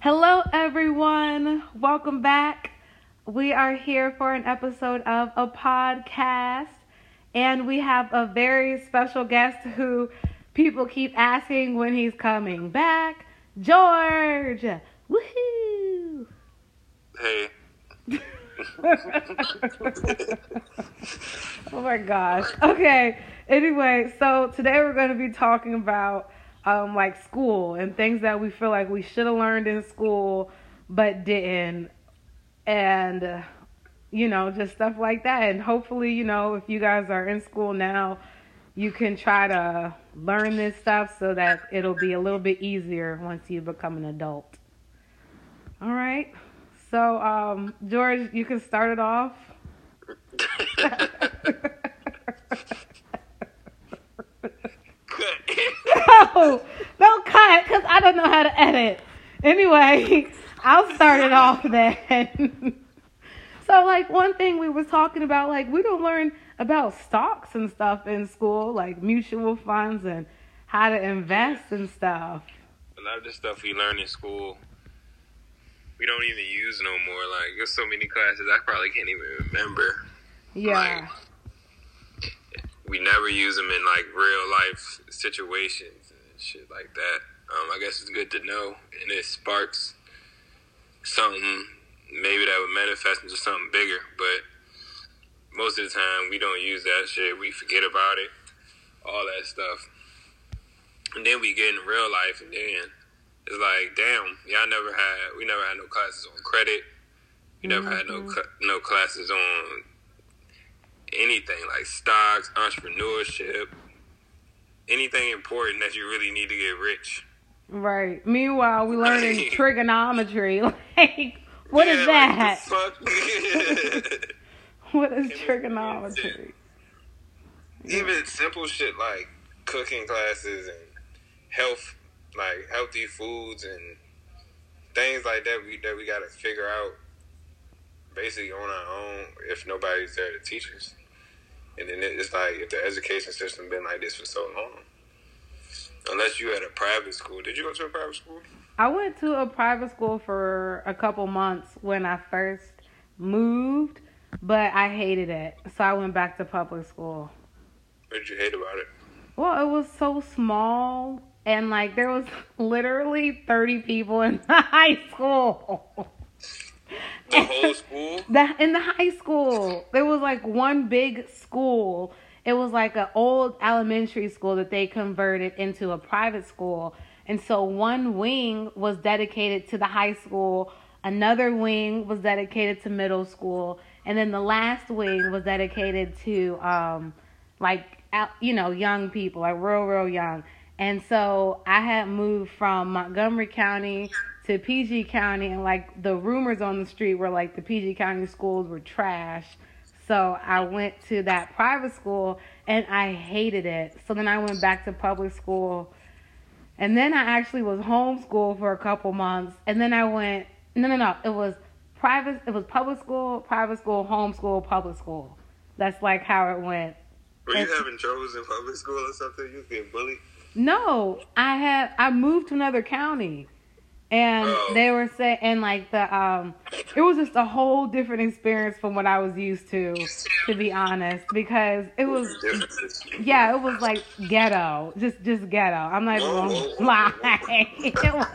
Hello, everyone. Welcome back. We are here for an episode of a podcast, and we have a very special guest who people keep asking when he's coming back. George! Woohoo! Hey, oh my gosh. Okay. Anyway, so today we're going to be talking about um, like school and things that we feel like we should have learned in school but didn't, and uh, you know, just stuff like that. And hopefully, you know, if you guys are in school now, you can try to learn this stuff so that it'll be a little bit easier once you become an adult. All right. So, um, George, you can start it off. no, don't cut because I don't know how to edit. Anyway, I'll start it off then. so, like, one thing we was talking about, like, we don't learn about stocks and stuff in school, like mutual funds and how to invest and stuff. a lot of the stuff we learn in school, we don't even use no more. Like, there's so many classes I probably can't even remember. Yeah. We never use them in like real life situations shit like that. Um, I guess it's good to know, and it sparks something maybe that would manifest into something bigger. But most of the time, we don't use that shit. We forget about it, all that stuff, and then we get in real life, and then it's like, damn, y'all never had. We never had no classes on credit. We never had no no classes on anything like stocks, entrepreneurship, anything important that you really need to get rich. Right. Meanwhile, we learning trigonometry. Like, what is Yeah, that? Like? What is trigonometry? Even simple shit like cooking classes and health, like healthy foods and things like that. We that we got to figure out basically on our own if nobody's there to teach us. And then it's like if the education system been like this for so long. Unless you had a private school. Did you go to a private school? I went to a private school for a couple months when I first moved, but I hated it. So I went back to public school. What did you hate about it? Well, it was so small and like there was literally 30 people in the high school. The whole school? The, in the high school, there was like one big school. It was like an old elementary school that they converted into a private school. And so one wing was dedicated to the high school, another wing was dedicated to middle school, and then the last wing was dedicated to um like you know, young people, like real real young. And so I had moved from Montgomery County to PG County, and like the rumors on the street were like the PG County schools were trash. So I went to that private school and I hated it. So then I went back to public school. And then I actually was homeschooled for a couple months. And then I went, no, no, no. It was private, it was public school, private school, homeschool, public school. That's like how it went. Were you having troubles in public school or something? You was getting bullied? No, I had I moved to another county, and they were saying and like the um, it was just a whole different experience from what I was used to, to be honest, because it was yeah, it was like ghetto, just just ghetto. I'm not even gonna lie, it was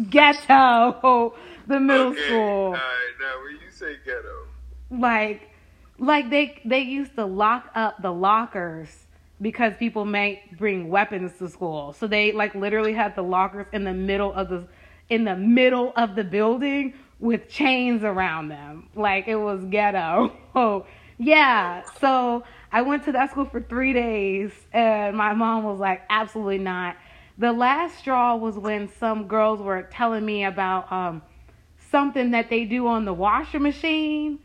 ghetto. The middle okay. school All right, now when you say ghetto, like like they they used to lock up the lockers because people might bring weapons to school. So they like literally had the lockers in the middle of the in the middle of the building with chains around them. Like it was ghetto. Oh, yeah. So I went to that school for 3 days and my mom was like absolutely not. The last straw was when some girls were telling me about um something that they do on the washer machine.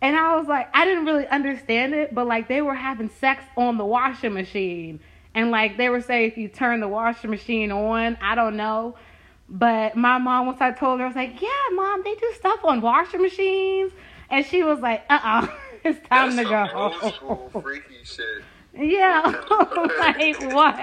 And I was like, I didn't really understand it, but like they were having sex on the washing machine. And like they were saying, if you turn the washing machine on, I don't know. But my mom, once I told her, I was like, yeah, mom, they do stuff on washing machines. And she was like, uh uh it's time that's to some old go. school freaky shit. Yeah, like what?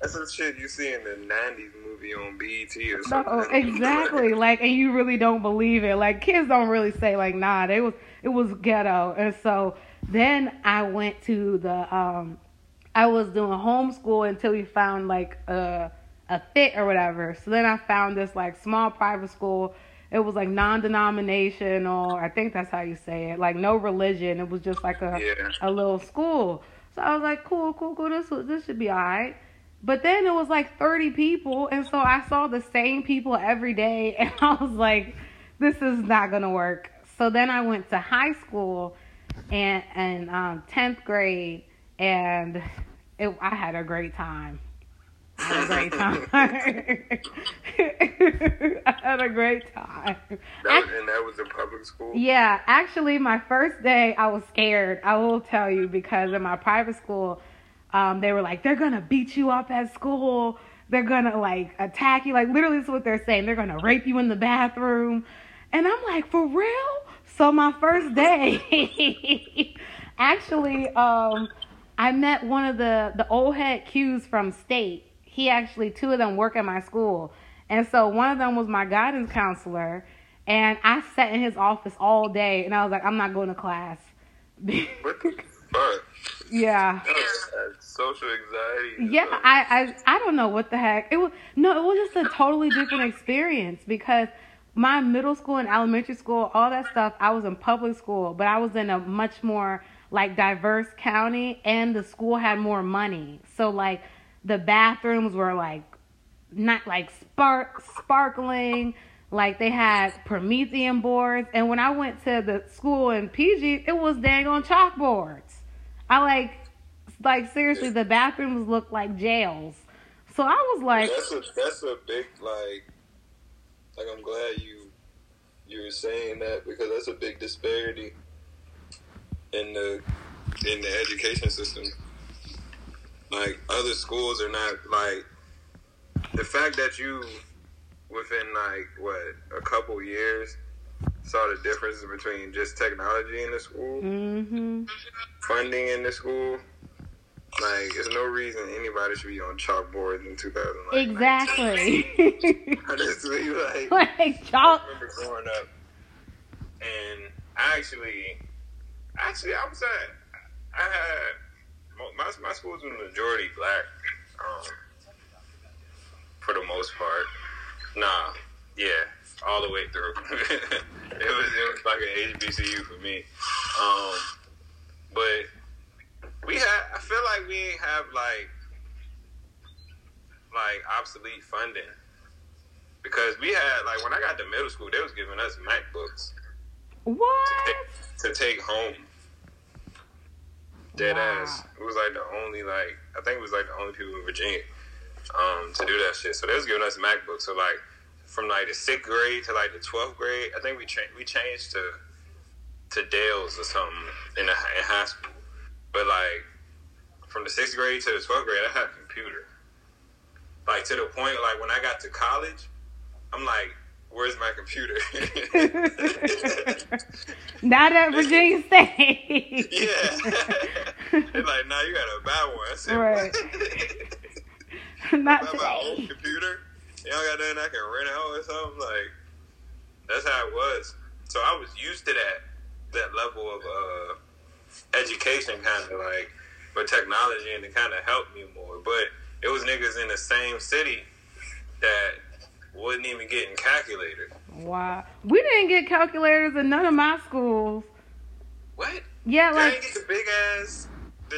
That's some shit you see in the '90s movie on BET or something. No, exactly. Like, and you really don't believe it. Like, kids don't really say like, nah. They was it was ghetto, and so then I went to the um, I was doing homeschool until we found like a a fit or whatever. So then I found this like small private school. It was like non-denominational. I think that's how you say it. Like no religion. It was just like a Yeah. a little school. So I was like, cool, cool, cool. This this should be alright. But then it was like 30 people, and so I saw the same people every day, and I was like, this is not gonna work. So then I went to high school, and and um, 10th grade, and it, I had a great time. I had a great time. I had a great time. That was, and that was in public school. Yeah, actually, my first day, I was scared. I will tell you because in my private school, um, they were like, they're gonna beat you up at school. They're gonna like attack you. Like literally, this is what they're saying. They're gonna rape you in the bathroom. And I'm like, for real? So my first day, actually, um, I met one of the the old head Qs from state. He actually, two of them work at my school, and so one of them was my guidance counselor. And I sat in his office all day, and I was like, I'm not going to class. What the fuck? yeah. Social anxiety. Yeah, I, I I don't know what the heck. It was no, it was just a totally different experience because my middle school and elementary school, all that stuff, I was in public school, but I was in a much more like diverse county and the school had more money. So like the bathrooms were like not like spark sparkling, like they had Promethean boards and when I went to the school in PG, it was dang on chalkboards. I like like seriously the bathrooms looked like jails. So I was like that's a that's a big like like I'm glad you you were saying that because that's a big disparity in the in the education system. Like other schools are not like the fact that you within like what a couple years saw the difference between just technology in the school, mhm. funding in the school. Like, there's no reason anybody should be on chalkboards in 2019. Exactly. Honestly, like, like chalk I remember growing up, and I actually, actually, I was at, I had, my, my school was majority black, um, for the most part. Nah, yeah, all the way through. it was, it was like an HBCU for me. Um, but we had, I feel like we ain't have like, like obsolete funding because we had like when I got to middle school, they was giving us MacBooks what? to take home. Dead Wow. ass. It was like the only like I think it was like the only people in Virginia um, to do that shit. So they was giving us MacBooks. So like from like the sixth grade to like the twelfth grade, I think we changed we changed to to Dells or something in, the, in high school. But like from the sixth grade to the twelfth grade, I had a computer. Like to the point like when I got to college, I'm like, where's my computer? Not at Virginia State. Yeah. They're like, nah, you gotta buy one. I said, Right. Not Buy my old computer? Y'all got nothing I can rent out or something? Like, that's how it was. So I was used to that, that level of uh, education, kind of like, with technology, and it kind of helped me more. But it was niggas in the same city that wasn't even getting calculators. Wow. We didn't get calculators in none of my schools. What? Yeah, like ain't get the big ass,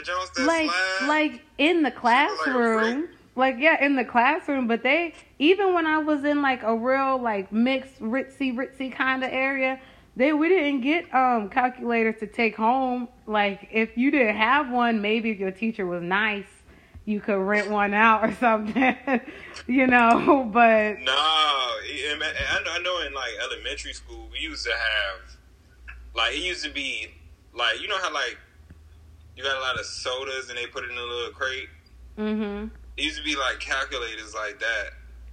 Jones that like slide? like in the classroom. Like yeah in the classroom but they even when i was in like a real like mixed ritzy ritzy kind of area they we didn't get um calculators to take home. Like if you didn't have one maybe if your teacher was nice you could rent one out or something you know but No, I know, I know in like elementary school, we used to have, like, it used to be, like, you know how, like, you got a lot of sodas and they put it in a little crate? mhm It used to be, like, calculators like that.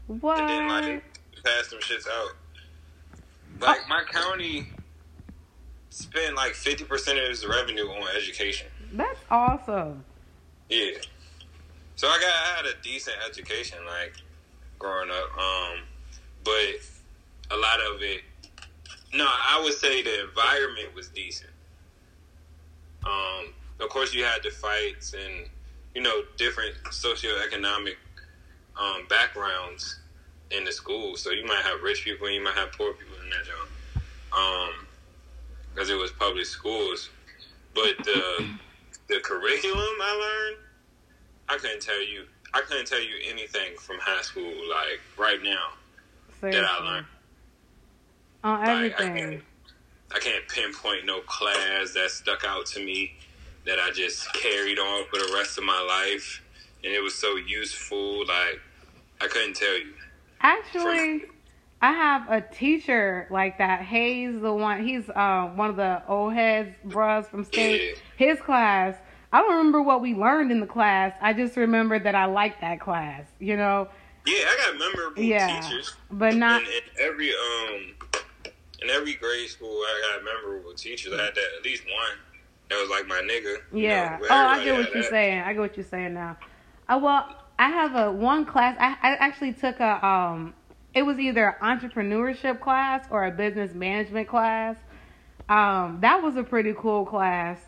what And then, like, pass them shits out. Like, my county spent, like, 50% of its revenue on education. that's awesome Yeah. So I got I had a decent education like growing up. Um, but a lot of it no, I would say the environment was decent. Um, of course you had the fights and you know different socioeconomic um, backgrounds in the school. So you might have rich people and you might have poor people in that job. Um, because it was public schools. But the the curriculum I learned, I couldn't tell you. I couldn't tell you anything from high school like right now Seriously. that I learned. On Like, I everything. can't, I can't pinpoint no class that stuck out to me that I just carried on for the rest of my life, and it was so useful. Like I couldn't tell you. Actually, I have a teacher like that. Hayes, the one, he's um, one of the old heads, bros from state. His class, I don't remember what we learned in the class. I just remember that I liked that class, you know? Yeah, I got memorable Yeah. teachers. But not, in, in every um in every grade school I got memorable teachers. I had that at least one that was like my nigga. you yeah. know, oh, I get what you're that. saying. I get what you're saying now. Uh, well, I have a one class. I, I actually took a, um, it was either an entrepreneurship class or a business management class. Um, that was a pretty cool class.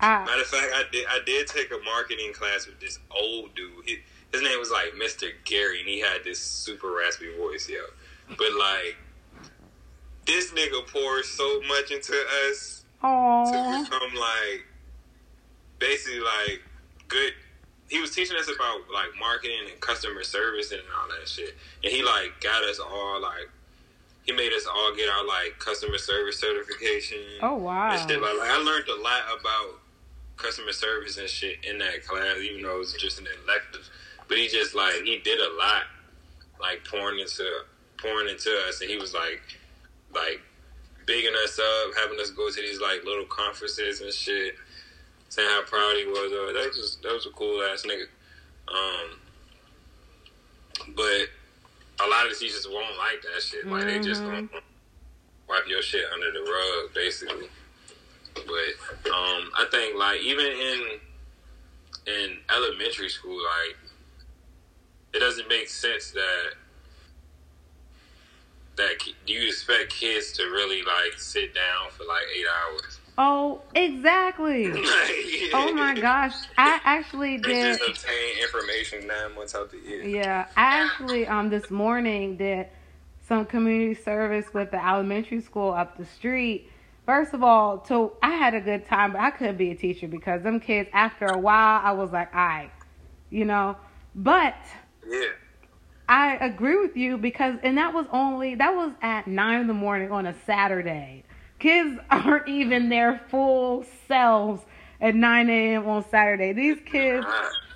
I, Matter of fact, I did I did take a marketing class with this old dude. He, his name was like Mr. Gary, and he had this super raspy voice, yo. But like, this nigga poured so much into us to oh, become like, basically like good. He was teaching us about like marketing and customer service and all that shit, and he like got us all like. He made us all get our like customer service certification. oh wow. And shit like, like I learned a lot about customer service and shit in that class, even though it was just an elective. But he just like he did a lot, like pouring into pouring into us, and he was like like bigging us up, having us go to these like little conferences and shit, saying how proud he was it. That was that was a cool ass nigga. Um, but a lot of the teachers won't like that shit. Like they just Mhm. gonna wipe your shit under the rug, basically. But um, I think like even in in elementary school, like it doesn't make sense that that do you expect kids to really like sit down for like eight hours? Oh, exactly. Oh my gosh. I actually They did. just obtain information nine months out the year. Yeah, I actually um this morning did some community service with the elementary school up the street. First of all, so I had a good time, but I couldn't be a teacher because them kids after a while I was like, I, you know. But Yeah. I agree with you because and that was only that was at nine in the morning on a Saturday. Kids aren't even their full selves at nine AM on Saturday. These kids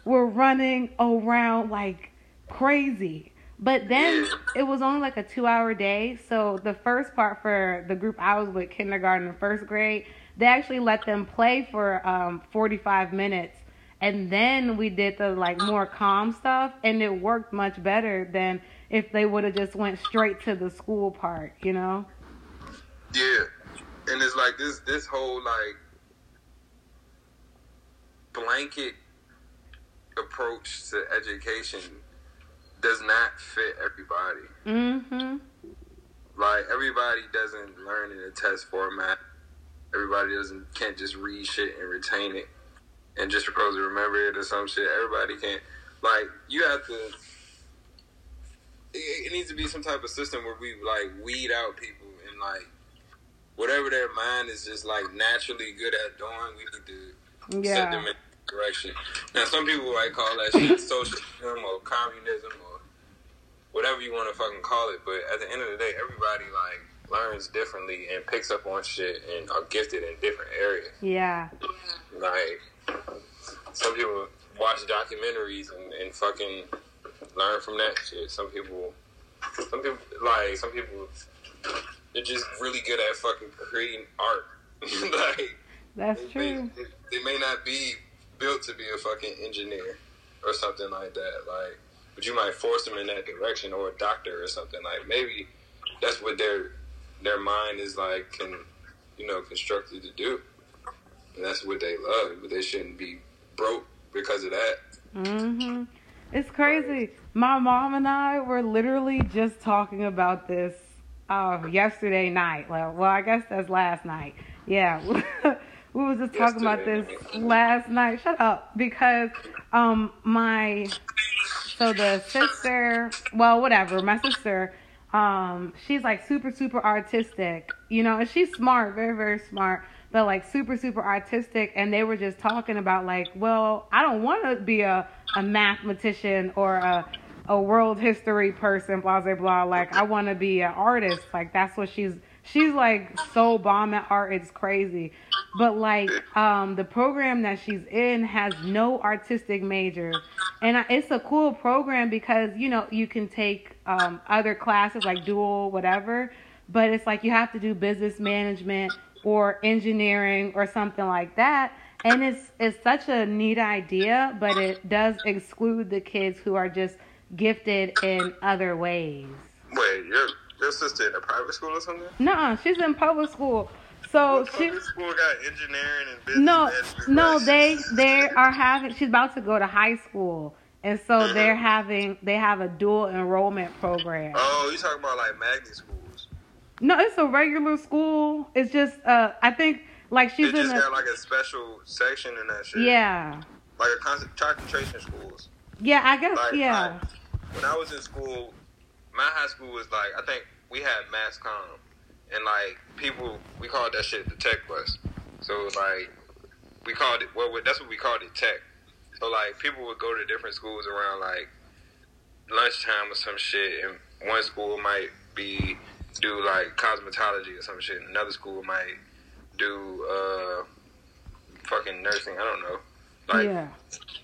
were running around like crazy. But then it was only like a two hour day. So the first part for the group I was with, kindergarten and first grade, they actually let them play for um, 45 minutes. And then we did the like more calm stuff and it worked much better than if they would have just went straight to the school part, you know? Yeah, and it's like this this whole like blanket approach to education does not fit everybody. Mm-hmm. Like everybody doesn't learn in a test format. Everybody doesn't can't just read shit and retain it and just supposed to remember it or some shit. Everybody can't. Like you have to. It, it needs to be some type of system where we like weed out people and like whatever their mind is just like naturally good at doing. We need to set them Yeah. in the direction. Now some people like call that shit socialism or communism or whatever you want to fucking call it. But at the end of the day, everybody like learns differently and picks up on shit and are gifted in different areas. Yeah. Like some people watch documentaries and, and fucking learn from that shit. Some people, some people like some people, they're just really good at fucking creating art. like That's they, true. May, they may not be built to be a fucking engineer or something like that. Like, but you might force them in that direction or a doctor or something. Like maybe that's what their their mind is like can you know constructed to do, and that's what they love. But they shouldn't be broke because of that. Mhm. It's crazy. My mom and I were literally just talking about this uh, yesterday night. Well, well, I guess that's last night. Yeah. we was just talking about this last night. Shut up because um my so the sister, well, whatever, my sister um she's like super super artistic, you know, and she's smart, very very smart but like super super artistic and they were just talking about like well i don't want to be a, a mathematician or a, a world history person blah blah blah. Like i want to be an artist. Like that's what she's she's like so bomb at art. It's crazy. But like um the program that she's in has no artistic major. And it's a cool program because you know you can take um other classes like dual whatever. But it's like you have to do business management or engineering or something like that. And it's it's such a neat idea but it does exclude the kids who are just gifted in other ways. Wait, your your sister in a private school or something? no she's in public school. So What she public school got engineering and business no management no they they are having she's about to go to high school. And so mm-hmm. they're having they have a dual enrollment program. Oh, you talking about like magnet schools? No it's a regular school it's just uh i think like she's they in just a got like a special section in that shit. yeah Like a concentration schools. yeah i guess Like, yeah I- when I was in school, my high school was like I think we had mass comm, and like people we called that shit the tech bus. So like we called it well that's what we called it tech. So like people would go to different schools around like lunchtime or some shit, and one school might be do like cosmetology or some shit, another school might do uh fucking nursing. I don't know. Like yeah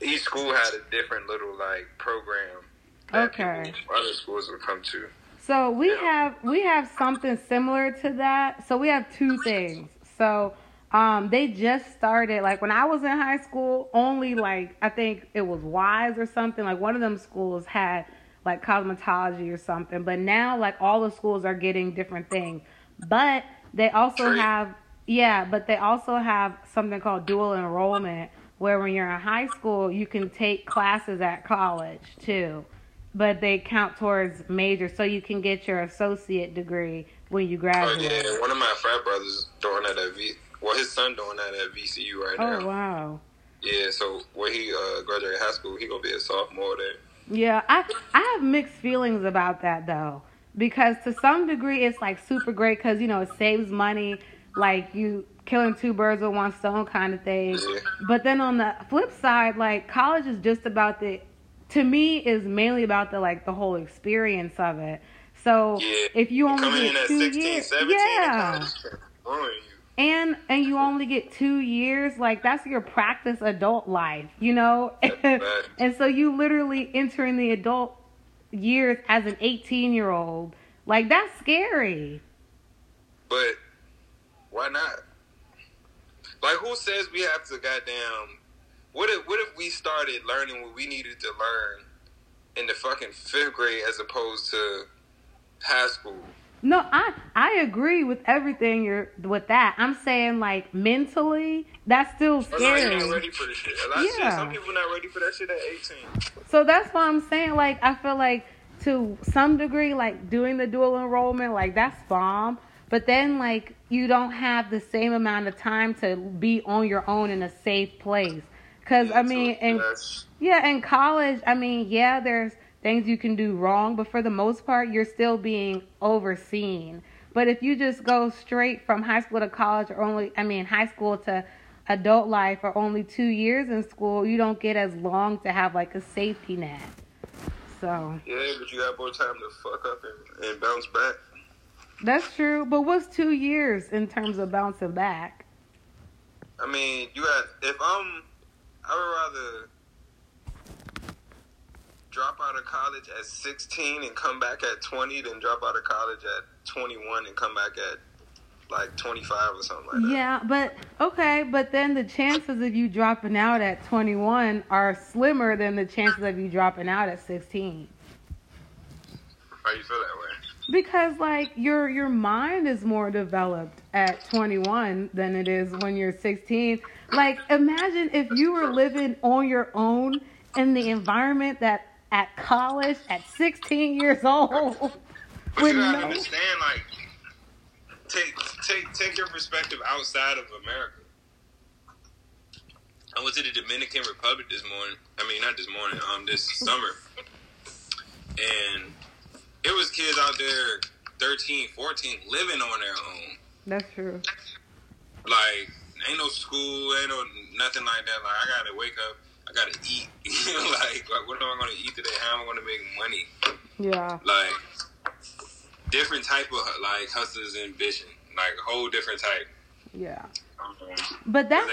each school had a different little like program that Okay. people, other schools would come to. So we have we have something similar to that. So we have two things. So um they just started like when I was in high school, only like I think it was Wise or something, like one of them schools had like cosmetology or something. But now like all the schools are getting different things. But they also have yeah, but they also have something called dual enrollment where when you're in high school you can take classes at college too but they count towards major, so you can get your associate degree when you graduate. Oh graduate. yeah, one of my frat brothers doing that at V. Well, his son doing that at VCU right now. Oh wow. Yeah, so when he uh, graduated high school, he gonna be a sophomore there. Yeah, I I have mixed feelings about that though, because to some degree it's like super great because you know it saves money, like you killing two birds with one stone kind of thing. But then on the flip side, like college is just about the, to me is mainly about the like the whole experience of it. So Yeah. if you only get at two 16, years, 17, yeah. It's gonna ruin you. and and you only get two years like that's your practice adult life you know and so you literally entering the adult years as an 18 year old like that's scary But why not? Like, who says we have to goddamn? What if what if we started learning what we needed to learn in the fucking fifth grade as opposed to high school? No i i agree with everything you're with that i'm saying like mentally that's still scary not ready for this shit. A shit. Yeah. Some people not ready for that shit at 18. So that's why I'm saying, like, I feel like to some degree, like doing the dual enrollment, like that's bomb. But then, like, you don't have the same amount of time to be on your own in a safe place. Cause I mean, that's- yeah, in college, I mean, yeah, there's things you can do wrong, but for the most part, you're still being overseen. But if you just go straight from high school to college, or only, I mean, high school to adult life, or only two years in school, you don't get as long to have like a safety net. So yeah, but you got more time to fuck up and, and bounce back. that's true. But what's two years in terms of bouncing back? I mean, you got if I'm, I would rather drop out of college at 16 and come back at 20 than drop out of college at 21 and come back at like 25 or something like that. Yeah, but okay, but then the chances of you dropping out at 21 are slimmer than the chances of you dropping out at 16. Why you feel that way? because like your your mind is more developed at 21 than it is when you're 16 like imagine if you were living on your own in the environment that at college at 16 years old But you gotta no- understand, like, take take take your perspective outside of America. I went to the Dominican Republic this morning. I mean, not this morning. Um, this summer, and it was kids out there, 13, 14, living on their own. that's true Like, ain't no school, ain't no nothing like that. Like, I gotta wake up, I gotta eat. like, like, what am I gonna eat today? How am I gonna make money? yeah like different type of like hustlers and vision, like a whole different type. yeah Um, but that's.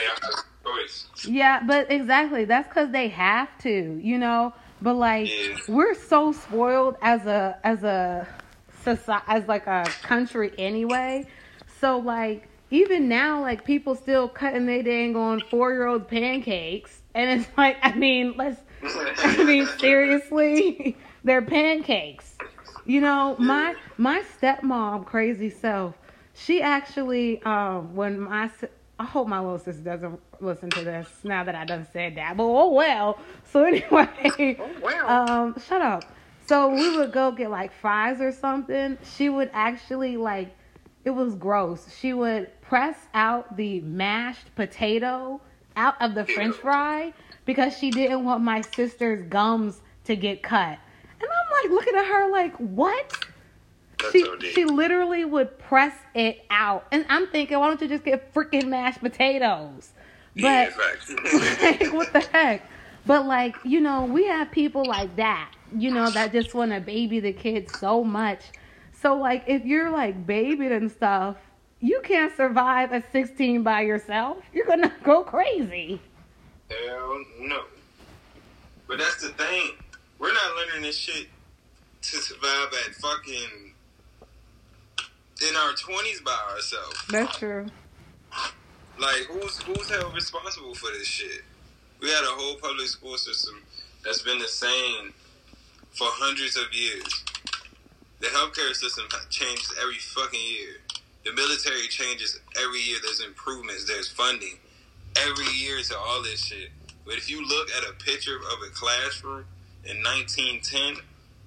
Yeah, but exactly. That's because they have to, you know. But like, Yeah. we're so spoiled as a as a society, as like a country anyway. So like, even now, like people still cutting their dang on four year old pancakes, and it's like, I mean, let's. I mean, seriously, they're pancakes. You know, my my stepmom, crazy self. She actually, um, when my I hope my little sister doesn't listen to this now that I done said that. But oh well. So anyway, um, shut up. So we would go get like fries or something. She would actually like, it was gross. She would press out the mashed potato out of the French fry because she didn't want my sister's gums to get cut. And I'm like looking at her like, what? That's she she literally would press it out, and I'm thinking, why don't you just get freaking mashed potatoes? yeah, But facts. like, what the heck? But like, you know, we have people like that, you know, that just want to baby the kids so much. So like, if you're like babied and stuff, you can't survive at 16 by yourself. You're gonna go crazy. Hell no. But that's the thing. We're not learning this shit to survive at fucking in our twenties by ourselves. That's true. Like who's who's held responsible for this shit? We had a whole public school system that's been the same for hundreds of years. The healthcare system ha- changes every fucking year. The military changes every year. There's improvements. There's funding every year to all this shit. But if you look at a picture of a classroom in 1910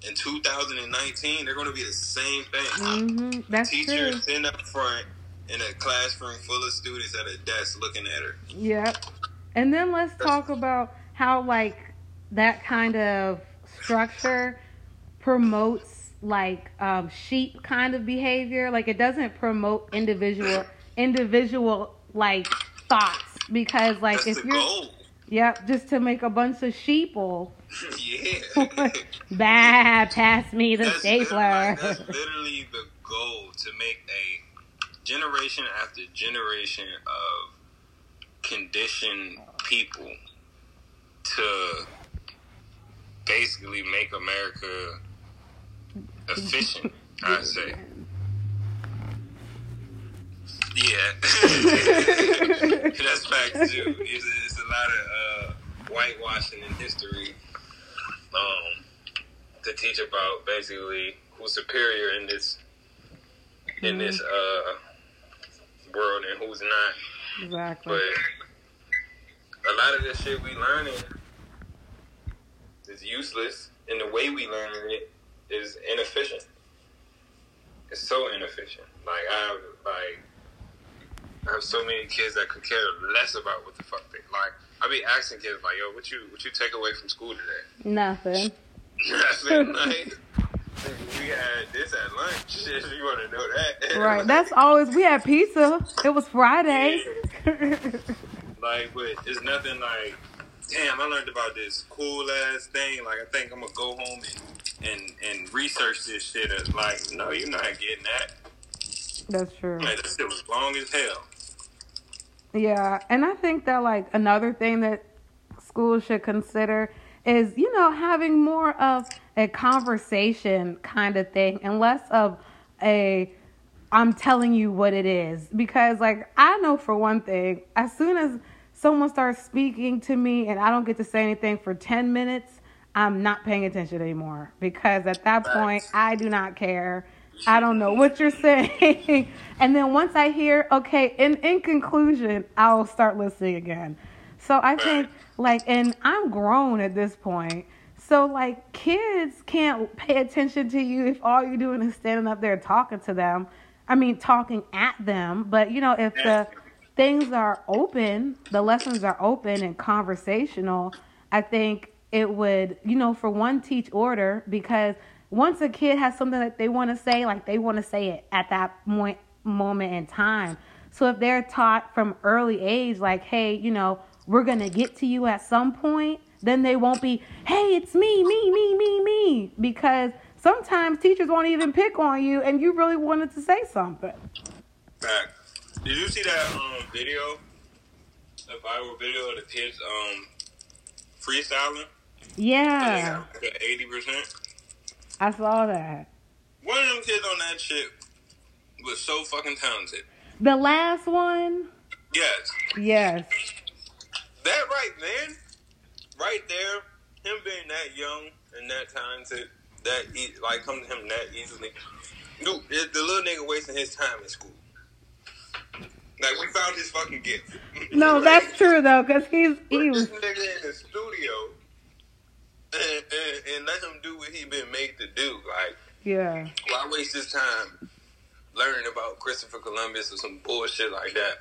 and 2019, they're going to be the same thing hmm That's teacher true. sitting up front in a classroom full of students at a desk looking at her. Yep. And then let's talk about how like that kind of structure promotes like um, sheep kind of behavior. Like it doesn't promote individual individual like thoughts because like That's if you're goal. yep just to make a bunch of sheeple. yeah. Bah, pass me the that's, stapler. That's literally the goal to make a generation after generation of conditioned people to basically make America efficient, I'd say. Yeah, that's fact too. It's, it's a lot of uh, whitewashing in history um, to teach about basically who's superior in this in this uh, world and who's not. exactly. But a lot of the shit we learning is useless, and the way we learn it is inefficient. It's so inefficient. Like I have like I have so many kids that could care less about what the fuck they like. I be asking kids like, "Yo, what you what you take away from school today?" Nothing. Nothing. like, we had this at lunch. Shit, you want to know that? Right. That's always we had pizza. It was Friday. like, but it's nothing like. Damn, I learned about this cool ass thing. Like, I think I'm gonna go home and and and research this shit. Like, no, you're not getting that. That's true. Like, that shit was long as hell. Yeah, and I think that like another thing that schools should consider is, you know, having more of a conversation kind of thing and less of a I'm telling you what it is because like I know for one thing, as soon as someone starts speaking to me and I don't get to say anything for 10 minutes, I'm not paying attention anymore because at that point I do not care I don't know what you're saying. and then once I hear, okay, in, in conclusion, I'll start listening again. So I think, like, and I'm grown at this point. So, like, kids can't pay attention to you if all you're doing is standing up there talking to them. I mean, talking at them. But, you know, if the things are open, the lessons are open and conversational, I think it would, you know, for one, teach order because once a kid has something that they want to say, like they want to say it at that point, moment in time. So if they're taught from early age, like, hey, you know, we're going to get to you at some point, then they won't be, hey, it's me, me, me, me, me. Because sometimes teachers won't even pick on you and you really wanted to say something. Back. Did you see that um, video? The viral video of the kids um, freestyling? Oh, yeah. Eighty percent. I saw that. One of them kids on that shit was so fucking talented. The last one? Yes. Yes. That right then, right there, him being that young and that talented, that e- like come to him that easily. Dude, the little nigga wasting his time in school. Like we found his fucking gift. No, that's true though, cause he's he was this nigga in the studio and, and, and let him do what he been made to do. Like, yeah. why waste his time learning about Christopher Columbus or some bullshit like that?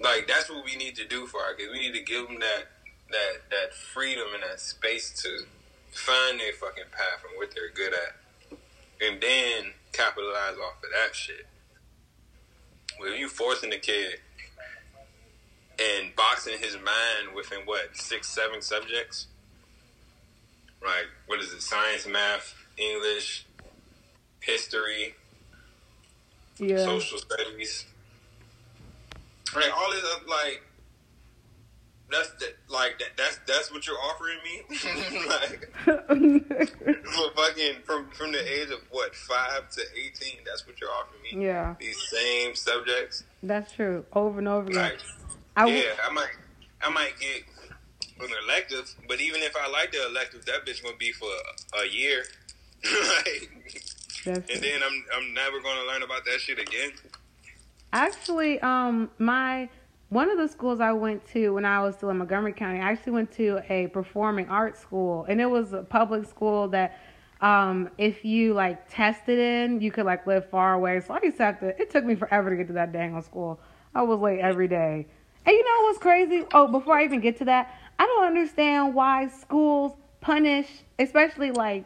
Like, that's what we need to do for our kids. We need to give them that that that freedom and that space to find their fucking path and what they're good at, and then capitalize off of that shit. Well, you forcing the kid and boxing his mind within what six, seven subjects. Like what is it? Science, math, English, history, Yeah. social studies. Like all this, uh, like that's the, like that, that's that's what you're offering me. like for fucking from from the age of what five to eighteen, that's what you're offering me. yeah. These same subjects. That's true. Over and over again. Like I w- yeah, I might I might get an elective, but even if I like the elective, that bitch gonna be for a, year. like, and then I'm I'm never gonna learn about that shit again. Actually, um, my one of the schools I went to when I was still in Montgomery County, I actually went to a performing arts school, and it was a public school that, um, if you like tested in, you could like live far away. So I to have to. It took me forever to get to that dang old school. I was late every day. And you know what's crazy? Oh, before I even get to that, I don't understand why schools punish, especially like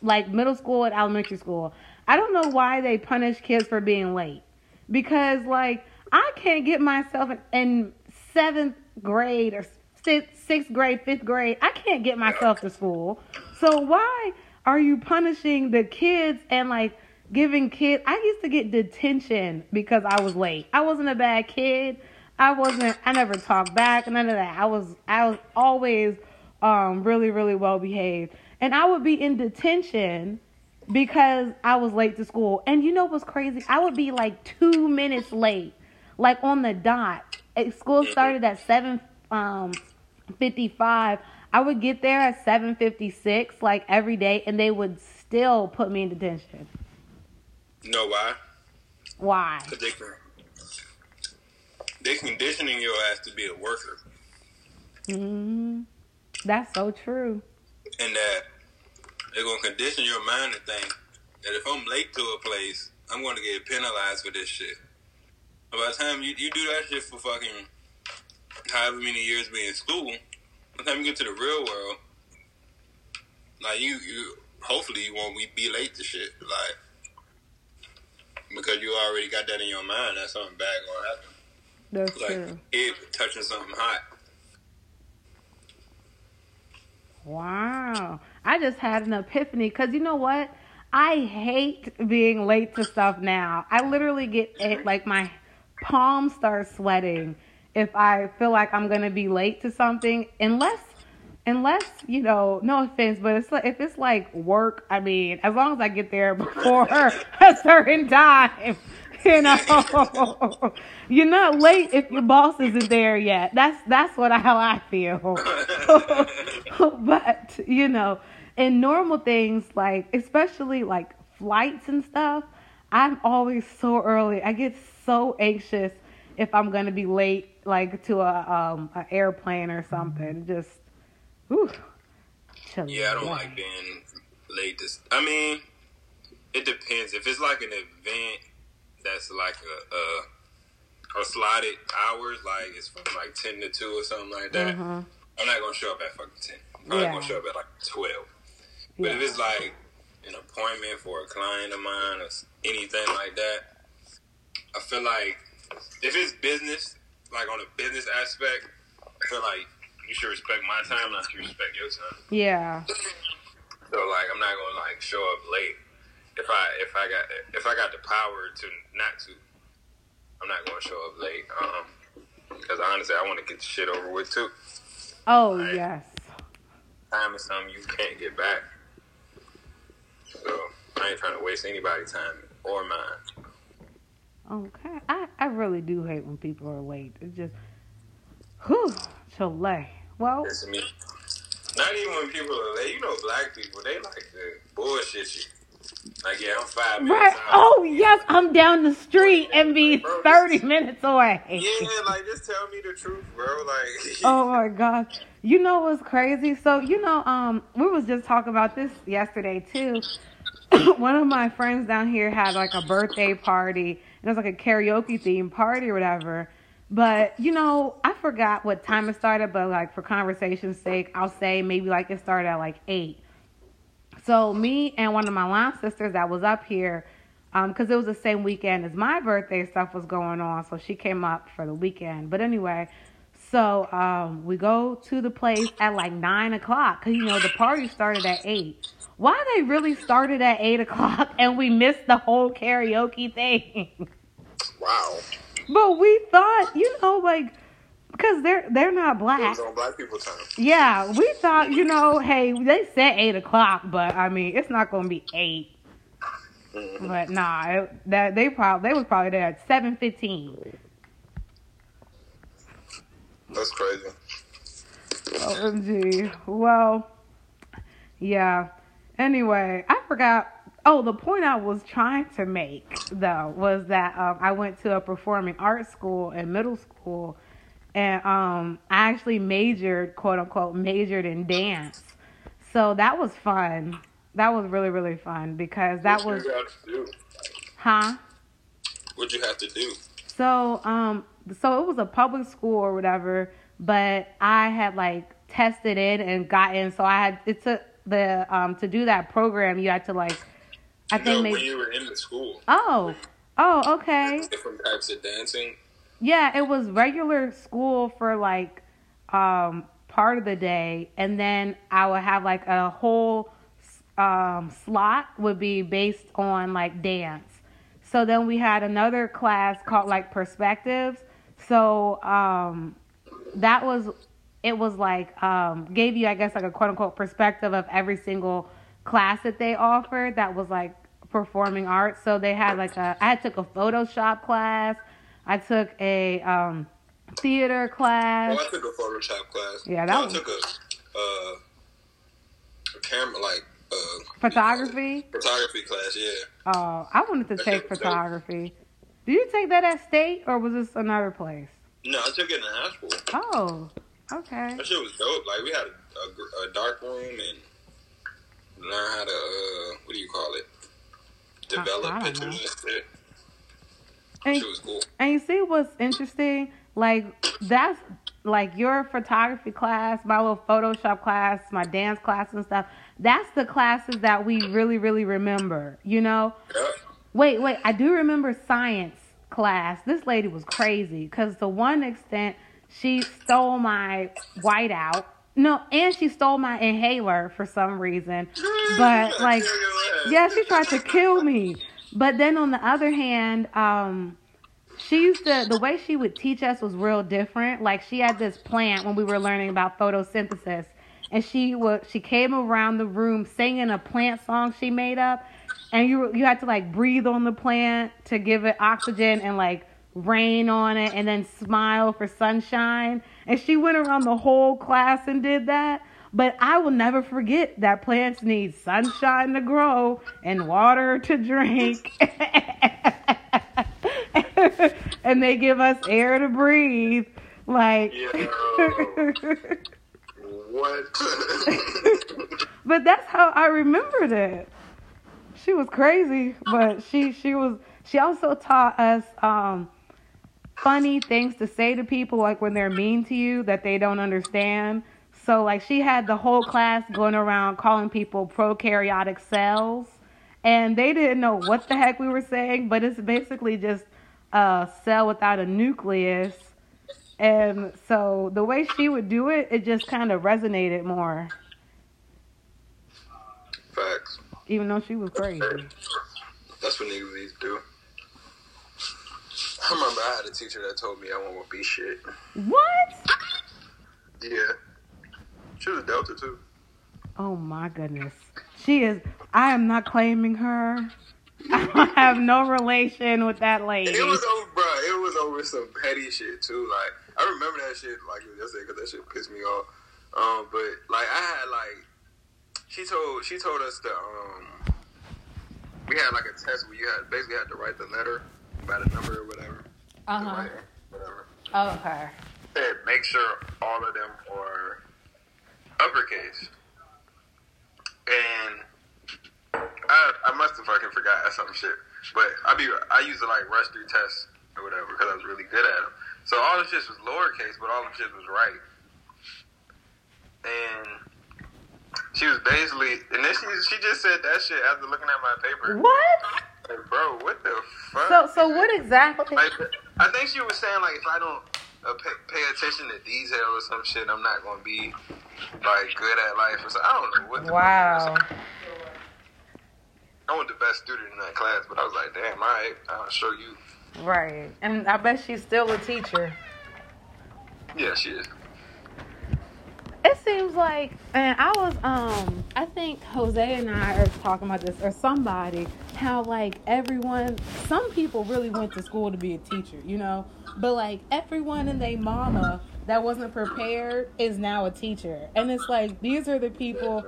like middle school and elementary school. I don't know why they punish kids for being late. Because like I can't get myself in, seventh grade or sixth grade, fifth grade. I can't get myself to school. So why are you punishing the kids and like giving kids? I used to get detention because I was late. I wasn't a bad kid. I wasn't. I never talked back. None of that. I was. I was always um, really, really well behaved. And I would be in detention because I was late to school. And you know what's crazy? I would be like two minutes late, like on the dot. Eh, School started at seven um, fifty-five. I would get there at seven fifty-six, like every day, and they would still put me in detention. You know why? Why? 'Cause they can they conditioning your ass to be a worker, hmm That's so true. and that they're gonna condition your mind to think that if I'm late to a place, I'm gonna get penalized for this shit. By the time you, you do that shit for fucking however many years being in school, by the time you get to the real world, like you, you hopefully you won't be late to shit, like because you already got that in your mind that something bad gonna happen. That's Like true. it touching something hot. Wow. I just had an epiphany because you know what? I hate being late to stuff now. I literally get it, like my palms start sweating if I feel like I'm going to be late to something unless unless, you know, no offense, but it's like, if it's like work, I mean, as long as I get there before a certain time, you know, you're not late if your boss isn't there yet. That's that's what how I feel. but you know, in normal things, like especially like flights and stuff, I'm always so early. I get so anxious if I'm gonna be late, like to a um an airplane or something. Just, whew. Yeah, I don't like being late. I mean, it depends. If it's like an event that's like a a, a slotted hours, like it's from like ten to two or something like that. Mhm. I'm not gonna show up at fucking ten. I'm probably Yeah. gonna show up at like twelve. But if it's like an appointment for a client of mine or anything like that, I feel like if it's business, like on a business aspect, I feel like you should respect my time, not you respect your time. Yeah. So like I'm not gonna like show up late if I if I got if I got the power to not to. I'm not gonna show up late. Um, because honestly, I want to get the shit over with too. Oh Right. yes. Time is something you can't get back. So I ain't trying to waste anybody's time or mine. Okay. I I really do hate when people are late. It's just, whew, Chile. Well, Listen to me. Not even when people are late. You know, black people they like to bullshit you. Like yeah, I'm five minutes right. Oh yes, I'm down the street and be 30 minutes away. Yeah, like just tell me the truth, bro. Like Oh my god. You know what's crazy? So, you know, um, we was just talking about this yesterday too. One of my friends down here had like a birthday party and it was like a karaoke themed party or whatever. But, you know, I forgot what time it started, but like for conversation's sake, I'll say maybe like it started at like eight. So me and one of my line sisters that was up here, um, because it was the same weekend as my birthday stuff was going on, so she came up for the weekend. But anyway, so um, we go to the place at like nine o'clock, cause you know the party started at eight. Why they really started at eight o'clock and we missed the whole karaoke thing? wow, but we thought, you know, like because they're they're not it black. was on black people time. Yeah, we thought, you know, hey, they said eight o'clock, but I mean, it's not gonna be eight. Mhm. But nah, it, that they probably they was probably there at seven fifteen. That's crazy. OMG. Well, yeah. Anyway, I forgot. Oh, the point I was trying to make though was that um, I went to a performing arts school in middle school, and um, I actually majored, quote unquote, majored in dance. So that was fun. That was really really fun because that what was, you have to do? huh? What you have to do? So, um, so it was a public school or whatever, but I had like tested in and gotten. So I had it took the um to do that program. You had to like, I think no, when maybe. you were in the school, Oh, oh, okay. different types of dancing. Yeah, it was regular school for like um part of the day, and then I would have like a whole um slot would be based on like dance. So then we had another class called like perspectives. So um that was it was like um gave you I guess like a quote unquote perspective of every single class that they offered that was like performing arts. So they had like a I took a Photoshop class. I took a um theater class. Oh, I took a Photoshop class. Yeah, that no, was- I took a uh, a camera like uh, Photography. photography class. Yeah, Oh, I wanted to That take was dope. photography. Did you take that at state or was this another place? no, I took it in high school. Oh, okay. That shit was dope. Like we had a, a, a dark room and learn how to uh, what do you call it? Develop pictures know. and shit. And, cool. and you see what's interesting? Like that's like your photography class, my little Photoshop class, my dance class and stuff. That's the classes that we really, really remember. You know? Yeah. Wait, wait. I do remember science class. This lady was crazy because to one extent she stole my whiteout. No, and she stole my inhaler for some reason. But like, yeah, she tried to kill me. But then on the other hand, um, she used to the way she would teach us was real different. Like she had this plant when we were learning about photosynthesis, and she would she came around the room singing a plant song she made up, and you you had to like breathe on the plant to give it oxygen and like rain on it, and then smile for sunshine. And she went around the whole class and did that. But I will never forget that plants need sunshine to grow and water to drink. and they give us air to breathe. Like What? but that's how I remembered it. She was crazy, but she she was she also taught us um funny things to say to people like when they're mean to you that they don't understand. So like she had the whole class going around calling people prokaryotic cells and they didn't know what the heck we were saying, but it's basically just a cell without a nucleus. And so the way she would do it, it just kind of resonated more, Facts. even though she was crazy. That's what niggas need to do. I remember I had a teacher that told me I won't be shit. What? Yeah. She was Delta too. Oh my goodness. She is. I am not claiming her. I have no relation with that lady. It was over, bro. It was over some petty shit too. Like I remember that shit like yesterday because that shit pissed me off. Um, but like I had like she told she told us to um we had like a test where you had basically had to write the letter by the number or whatever. Uh huh. Whatever. Okay. Said make sure all of them are uppercase. And I I must have fucking forgot some shit. But I be I used to like rush through tests or whatever because I was really good at them. So all the shit was lowercase, but all the shit was right. And she was basically, and then she she just said that shit after looking at my paper. What? Like, bro, what the fuck? So so what exactly? Like, I think she was saying like if I don't uh, pay, pay attention to detail or some shit, I'm not gonna be like good at life or something. I don't know what. The Wow. I wasn't the best student in that class, but I was like, damn, all right, I'll show you. Right. And I bet she's still a teacher. Yeah, she is. It seems like, and I was, um, I think Jose and I are talking about this, or somebody, how like everyone, some people really went to school to be a teacher, you know, but like everyone and their mama that wasn't prepared is now a teacher, and it's like these are the people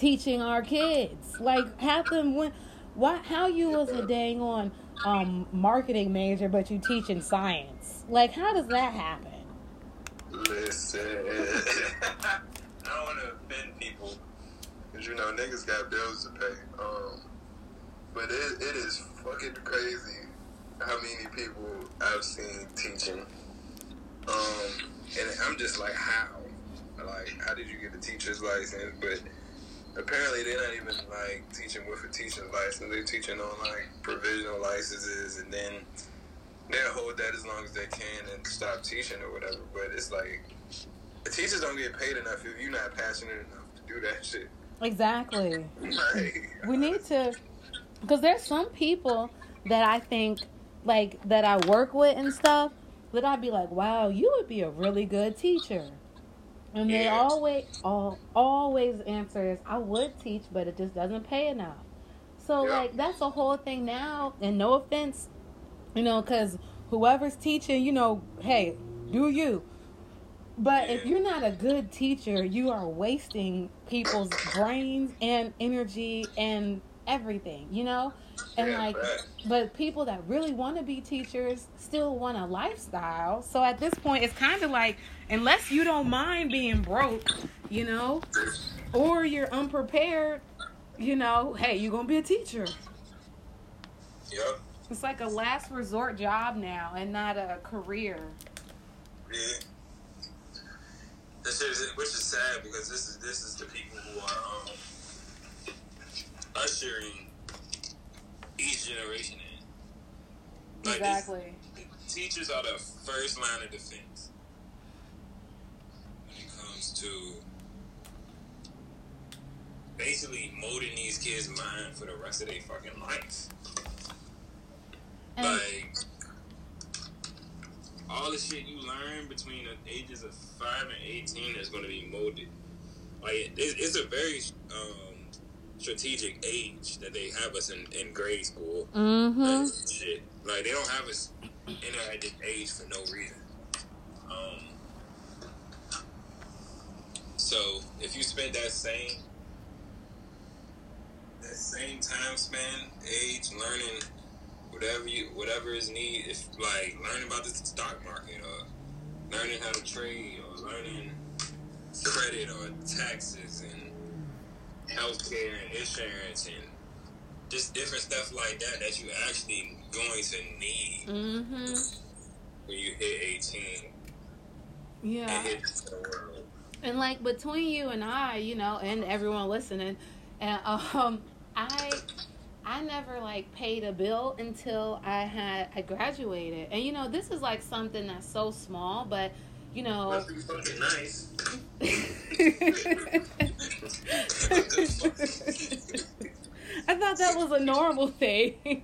teaching our kids. Like half them went, why? How you was a dang on um marketing major, but you teach in science? Like how does that happen? Listen, I don't want to offend people, cause you know niggas got bills to pay. Um, but it, it is fucking crazy how many people I've seen teaching. Um, and I'm just like, how? Like, how did you get a teacher's license? But apparently they're not even like teaching with a teacher's license. They're teaching on like provisional licenses, and then they'll hold that as long as they can and stop teaching or whatever. But it's like the teachers don't get paid enough if you're not passionate enough to do that shit. Exactly. Like, We need to, because there's some people that I think, like, that I work with and stuff, that I'd be like, wow, you would be a really good teacher. And they Yeah. always, all, always answer is, I would teach, but it just doesn't pay enough. So, Yeah. like, that's the whole thing now. And no offense, you know, because whoever's teaching, you know, hey, do you. But if you're not a good teacher, you are wasting people's brains and energy and everything, you know? And like, but people that really want to be teachers still want a lifestyle. So at this point, it's kind of like, unless you don't mind being broke, you know, or you're unprepared, you know, hey, you're going to be a teacher. Yep. It's like a last resort job now and not a career. Yeah. This is, which is sad because this is this is the people who are um, ushering each generation in. Like, this- Exactly. Teachers are the first line of defense when it comes to basically molding these kids' mind for the rest of their fucking life. And like all the shit you learn between the ages of five and eighteen is going to be molded. Like it's a very um, strategic age that they have us in, in grade school. mm-hmm. Like, shit, like they don't have us in at this age for no reason. Um, So if you spend that same that same time span, age, learning whatever you whatever is need, if like learning about the stock market or learning how to trade or learning credit or taxes and healthcare and insurance and just different stuff like that that you actually going to need Mm-hmm. when you hit 18 Yeah. and hit the world. And like between you and I, you know, and everyone listening, and um, I, I never like paid a bill until I had I graduated, and you know, this is like something that's so small, but you know. Must be fucking nice. I thought that was a normal thing.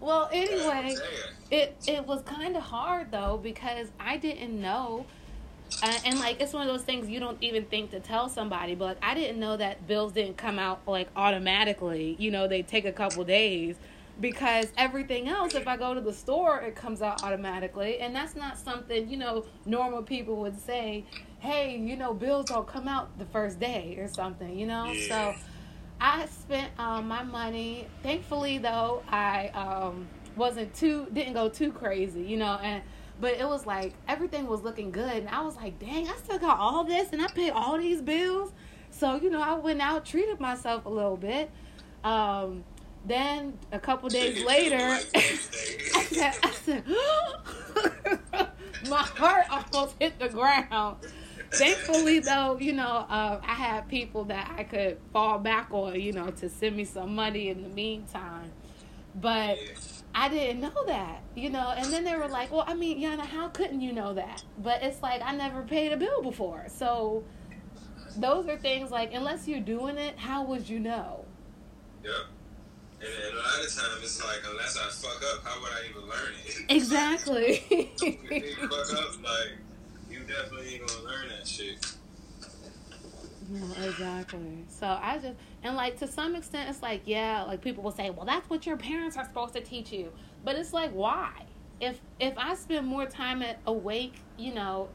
well, anyway, it it was kind of hard though because I didn't know, uh, and like it's one of those things you don't even think to tell somebody. But like, I didn't know that bills didn't come out like automatically. You know, they take a couple days because everything else, if I go to the store, it comes out automatically, and that's not something you know normal people would say. Hey, you know, bills don't come out the first day or something. You know, Yeah. so. I spent um, my money. Thankfully, though, I um, wasn't too didn't go too crazy, you know. And but it was like everything was looking good, and I was like, dang, I still got all this, and I paid all these bills. So you know, I went out, treated myself a little bit. Um, then a couple days later, I said, I said, my heart almost hit the ground. Thankfully, though, you know, uh, I had people that I could fall back on, you know, to send me some money in the meantime. But I didn't know that, you know. And then they were like, "Well, I mean, Yana, how couldn't you know that?" But it's like I never paid a bill before, so those are things like unless you're doing it, how would you know? Yep. And then a lot of times it's like, unless I fuck up, how would I even learn it? Exactly. if you fuck up, like, definitely ain't gonna learn that shit. No, exactly. So I just and like to some extent, it's like yeah, like people will say, well, that's what your parents are supposed to teach you, but it's like why? If if I spend more time at awake, you know,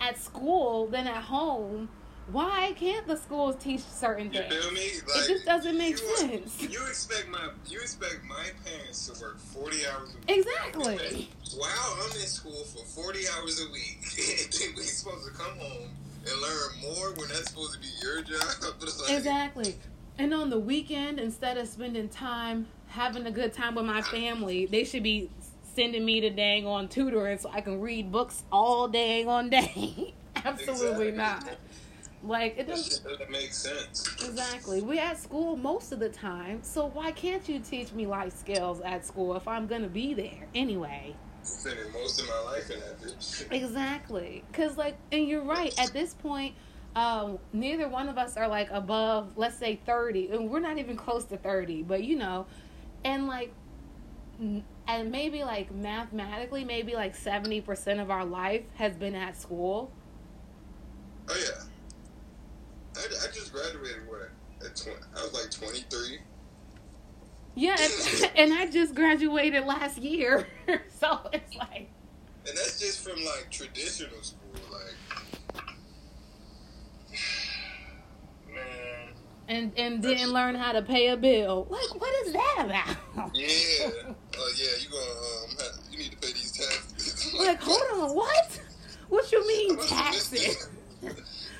at school than at home, why can't the schools teach certain You things? feel me? It just doesn't make you, sense. You expect my you expect my parents to work forty hours a week. Exactly. Wow, I'm in school for forty hours a week. and then we supposed to come home and learn more when that's supposed to be your job. Like, Exactly. And on the weekend, instead of spending time having a good time with my family, they should be sending me to dang on tutoring so I can read books all day on day. Absolutely Exactly. not. Like it doesn't make sense. exactly. We at school most of the time, so why can't you teach me life skills at school if I'm gonna be there anyway? Spending most of my life in that bitch. Exactly. Cause like, and you're right. At this point, um, neither one of us are like above, let's say thirty, and we're not even close to thirty. But you know, and like, and maybe like mathematically, maybe like seventy percent of our life has been at school. Oh yeah. I, I just graduated what at. I was like twenty three. Yeah, and, and I just graduated last year, so it's like, And that's just from like traditional school, like man. and and didn't learn how to pay a bill. Like, what is that about? Yeah. Oh yeah, you gonna um have, you need to pay these taxes. Like, hold on, what? What you mean taxes?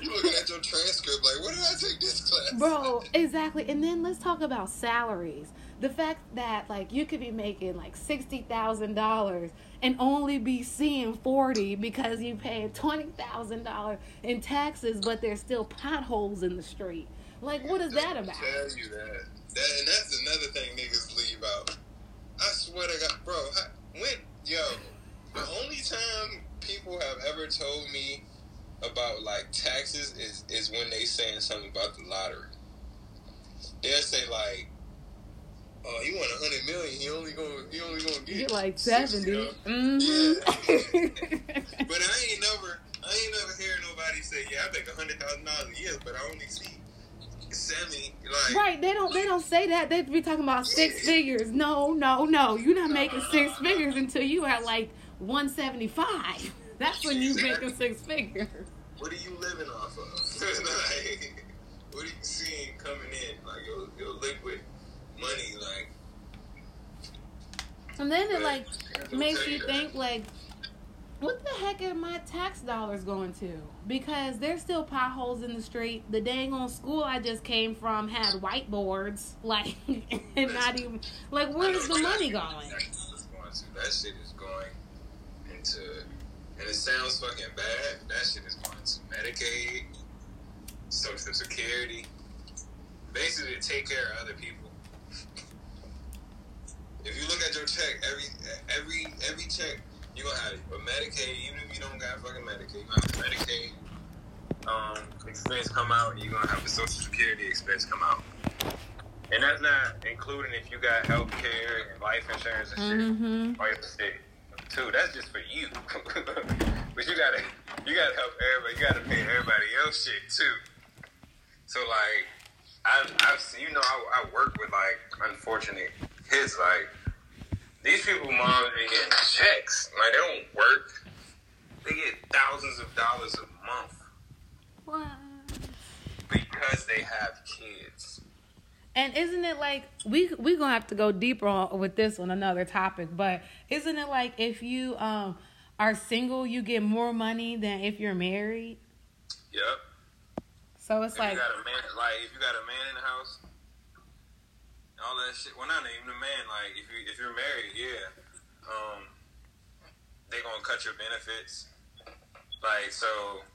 You looking at your transcript like, what did I take this class? Bro, exactly. And then let's talk about salaries. The fact that like you could be making like sixty thousand dollars and only be seeing forty because you paid twenty thousand dollars in taxes, but there's still potholes in the street. Like, what is that about? Tell you that. that. And that's another thing niggas leave out. I swear to God, bro. I, when yo, the only time people have ever told me about like taxes is is when they saying something about the lottery. They'll say like, "Oh, he won a hundred million. He only gonna he only gonna get You're like 60, seventy. yo." Mm-hmm. But I ain't never, I ain't never hear nobody say, "Yeah, I make a hundred thousand dollars a year," but I only see seventy. Like, Right, they don't they don't say that. They be talking about six figures. No, no, no. You're not making six figures until you at like one seventy five. That's when you make a six figure. What are you living off of? like, what are you seeing coming in? Like your, your liquid money, like. And then it like makes you think like, what the heck are my tax dollars going to? Because there's still potholes in the street. The dang on school I just came from had whiteboards, like, and not even like where's the money going? That shit is going into, and it sounds fucking bad. That shit is going to Medicaid, Social Security, basically to take care of other people. If you look at your check, every every every check you gonna have a Medicaid, even if you don't got fucking Medicaid, you gonna have Medicaid um, expense come out, you're gonna have a Social Security expense come out. And that's not including if you got health care and life insurance and shit. Mm-hmm. Or your shit too. That's just for you. but you gotta you gotta help everybody. You gotta pay everybody else shit too. So like I've, I've you know I, I work with like unfortunate kids like these people moms are getting checks like they don't work they get thousands of dollars a month what because they have kids and isn't it like we we gonna have to go deeper on, with this on another topic but isn't it like if you um are single you get more money than if you're married yep so it's if like you got a man like if you got a man in the house all that shit. Well, not even a man. Like if you if you're married, yeah, um, they gonna cut your benefits. Like so,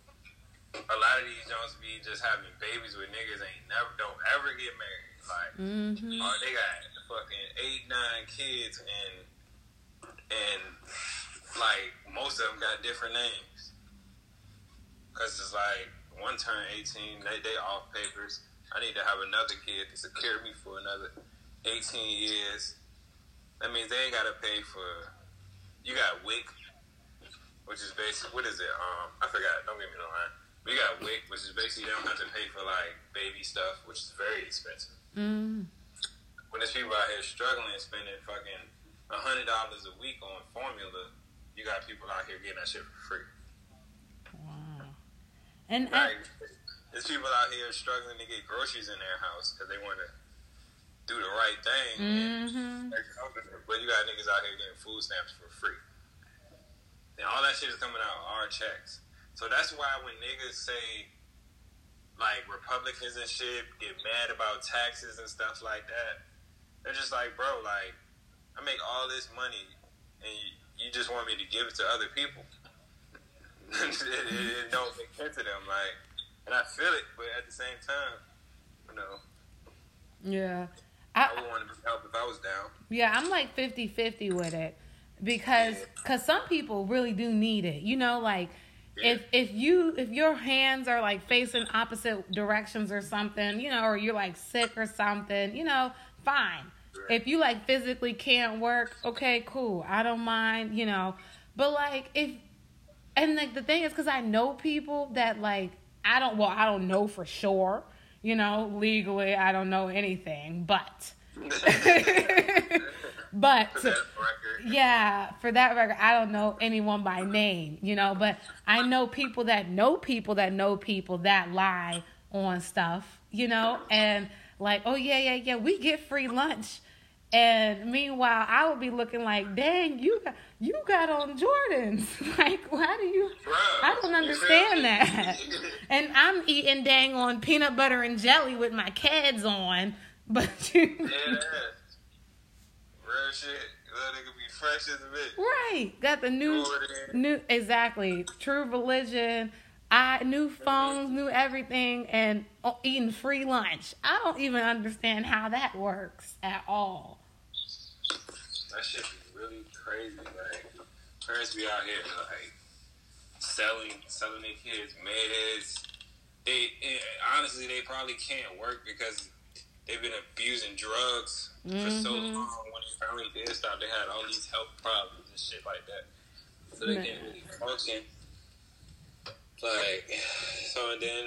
a lot of these Jones be just having babies with niggas ain't never don't ever get married. Like, mm-hmm. or they got fucking eight nine kids and and like most of them got different names. Cause it's like one turn eighteen, they they off papers. I need to have another kid to secure me for another 18 years. That means they ain't got to pay for. You got WIC, which is basically what is it? Um, I forgot. Don't give me the line. We got WIC, which is basically they don't have to pay for like baby stuff, which is very expensive. Mm. When there's people out here struggling spending fucking a hundred dollars a week on formula, you got people out here getting that shit for free. Wow. And like, there's people out here struggling to get groceries in their house because they want to do the right thing. Mm-hmm. But you got niggas out here getting food stamps for free. And all that shit is coming out of our checks. So that's why when niggas say like Republicans and shit get mad about taxes and stuff like that, they're just like, bro, like I make all this money and you, you just want me to give it to other people. it, it, it don't make sense to them, like, and I feel it, but at the same time, you know. Yeah. I, I would want to help if I was down. Yeah, I'm like 50 50 with it because cause some people really do need it. You know, like yeah. if if you if your hands are like facing opposite directions or something, you know, or you're like sick or something, you know, fine. If you like physically can't work, okay, cool. I don't mind, you know. But like if and like the thing is cuz I know people that like I don't well, I don't know for sure you know, legally, I don't know anything, but. but for yeah, for that record, I don't know anyone by name, you know, but I know people that know people that know people that lie on stuff, you know, and like, oh yeah, yeah, yeah, we get free lunch. And meanwhile, I would be looking like, dang, you got you got on Jordans. like, why do you? I don't understand that. and I'm eating dang on peanut butter and jelly with my kids on, but you. Yeah, real shit. That nigga be fresh as a bitch. Right, got the new, new exactly true religion. I new phones, new everything, and oh, eating free lunch. I don't even understand how that works at all. That shit be really crazy. Like parents be out here like selling selling their kids meds. They honestly they probably can't work because they've been abusing drugs mm-hmm. for so mm-hmm. long. When they finally did stop, they had all these health problems and shit like that. So they can't really function. Like so, and then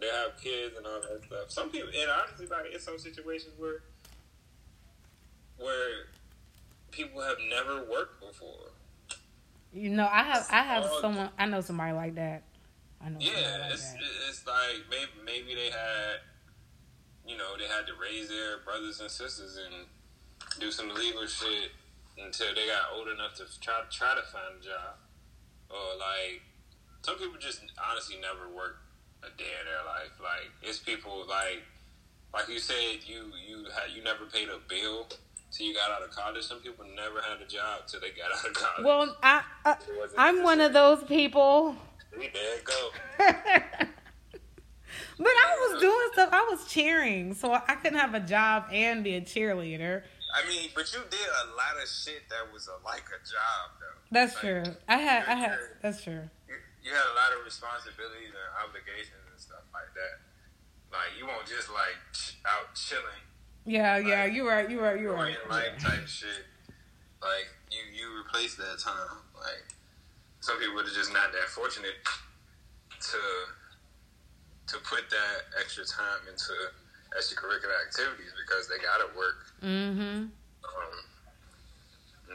they have kids and all that stuff. Some people, and honestly, like it's some situations where where people have never worked before. You know, I have I have someone I know somebody like that. I know. Yeah, like it's it's like maybe maybe they had, you know, they had to raise their brothers and sisters and do some illegal shit until they got old enough to try try to find a job, or like some people just honestly never work a day in their life. Like it's people like like you said, you you had you never paid a bill till you got out of college. Some people never had a job till they got out of college. Well, I, uh, I I'm one of those people. There go. But I was doing stuff. I was cheering, so I couldn't have a job and be a cheerleader. I mean, but you did a lot of shit that was a, like a job, though. That's like, true. I had, I had. That's true. You, you had a lot of responsibilities and obligations and stuff like that. Like you won't just like out chilling. Yeah, like, yeah, you right, you right, you right. Life yeah. type shit. Like you, you replace that time. Like some people are just not that fortunate to to put that extra time into extracurricular activities because they gotta work. Mm-hmm. Um,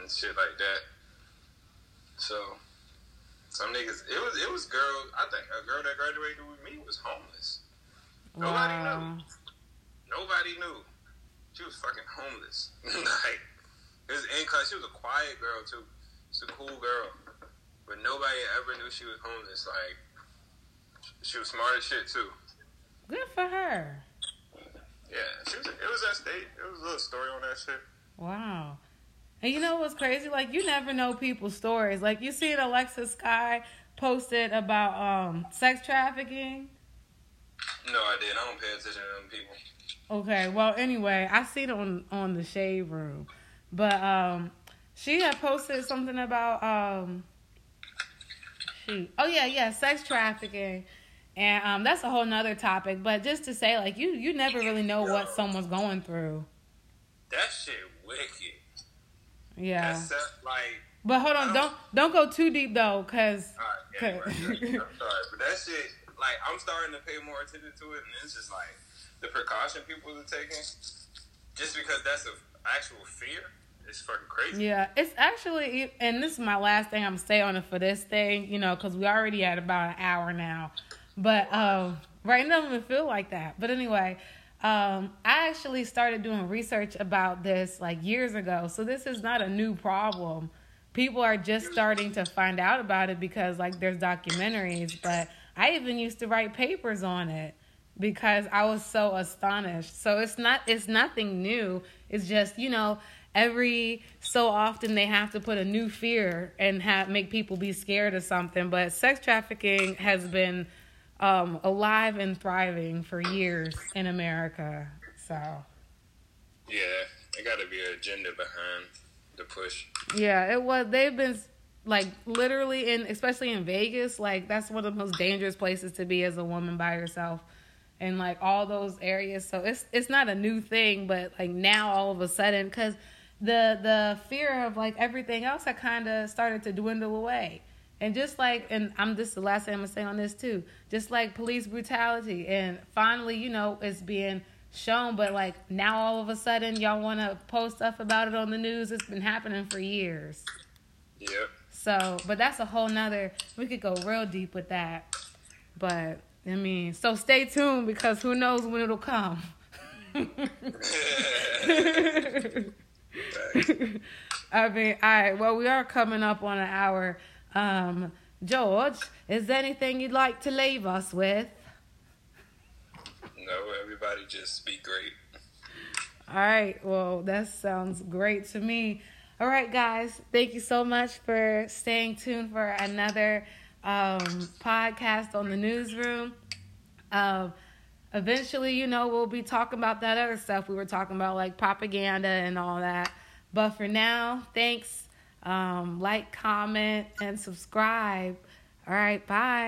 and shit like that. So some niggas, it was it was girl. I think a girl that graduated with me was homeless. Wow. Nobody knew. Nobody knew. She was fucking homeless. like, it was in class. She was a quiet girl too. She's a cool girl, but nobody ever knew she was homeless. Like, she was smart as shit too. Good for her. Yeah, she was. It was that state. It was a little story on that shit. Wow. And you know what's crazy? Like you never know people's stories. Like you seen Alexa Sky posted about um sex trafficking no, I didn't. I don't pay attention to them people. Okay, well, anyway, I seen it on on the shade room, but um, she had posted something about um, shoot, oh yeah, yeah, sex trafficking, and um, that's a whole nother topic. But just to say, like, you you never really know what someone's going through. That shit wicked. Yeah. That's like. But hold on, don't don't go too deep though, cause. Right, yeah, right, I'm sorry, but that shit like I'm starting to pay more attention to it, and it's just like the precaution people are taking, just because that's an actual fear. It's fucking crazy. Yeah, it's actually, and this is my last thing I'm stay on it for this thing, you know, because we already had about an hour now. But um, right now, doesn't feel like that. But anyway, um, I actually started doing research about this like years ago, so this is not a new problem. People are just starting to find out about it because like there's documentaries, but I even used to write papers on it because I was so astonished. So it's not it's nothing new. It's just, you know, every so often they have to put a new fear and have make people be scared of something, but sex trafficking has been um, alive and thriving for years in America. So Yeah, there got to be an agenda behind the push. Yeah, it was they've been like literally in especially in Vegas, like that's one of the most dangerous places to be as a woman by yourself. And like all those areas, so it's it's not a new thing, but like now all of a sudden, because the the fear of like everything else had kind of started to dwindle away. And just like, and I'm just the last thing I'm gonna say on this too. Just like police brutality, and finally, you know, it's being shown. But like now, all of a sudden, y'all want to post stuff about it on the news. It's been happening for years. Yep. So, but that's a whole nother. We could go real deep with that. But I mean, so stay tuned because who knows when it'll come. I mean, all right. Well, we are coming up on an hour. Um, George, is there anything you'd like to leave us with? No, everybody just be great. All right. Well, that sounds great to me. All right, guys. Thank you so much for staying tuned for another um, podcast on the newsroom. Um, eventually, you know, we'll be talking about that other stuff we were talking about, like propaganda and all that. But for now, thanks. Um, like, comment, and subscribe. All right, bye.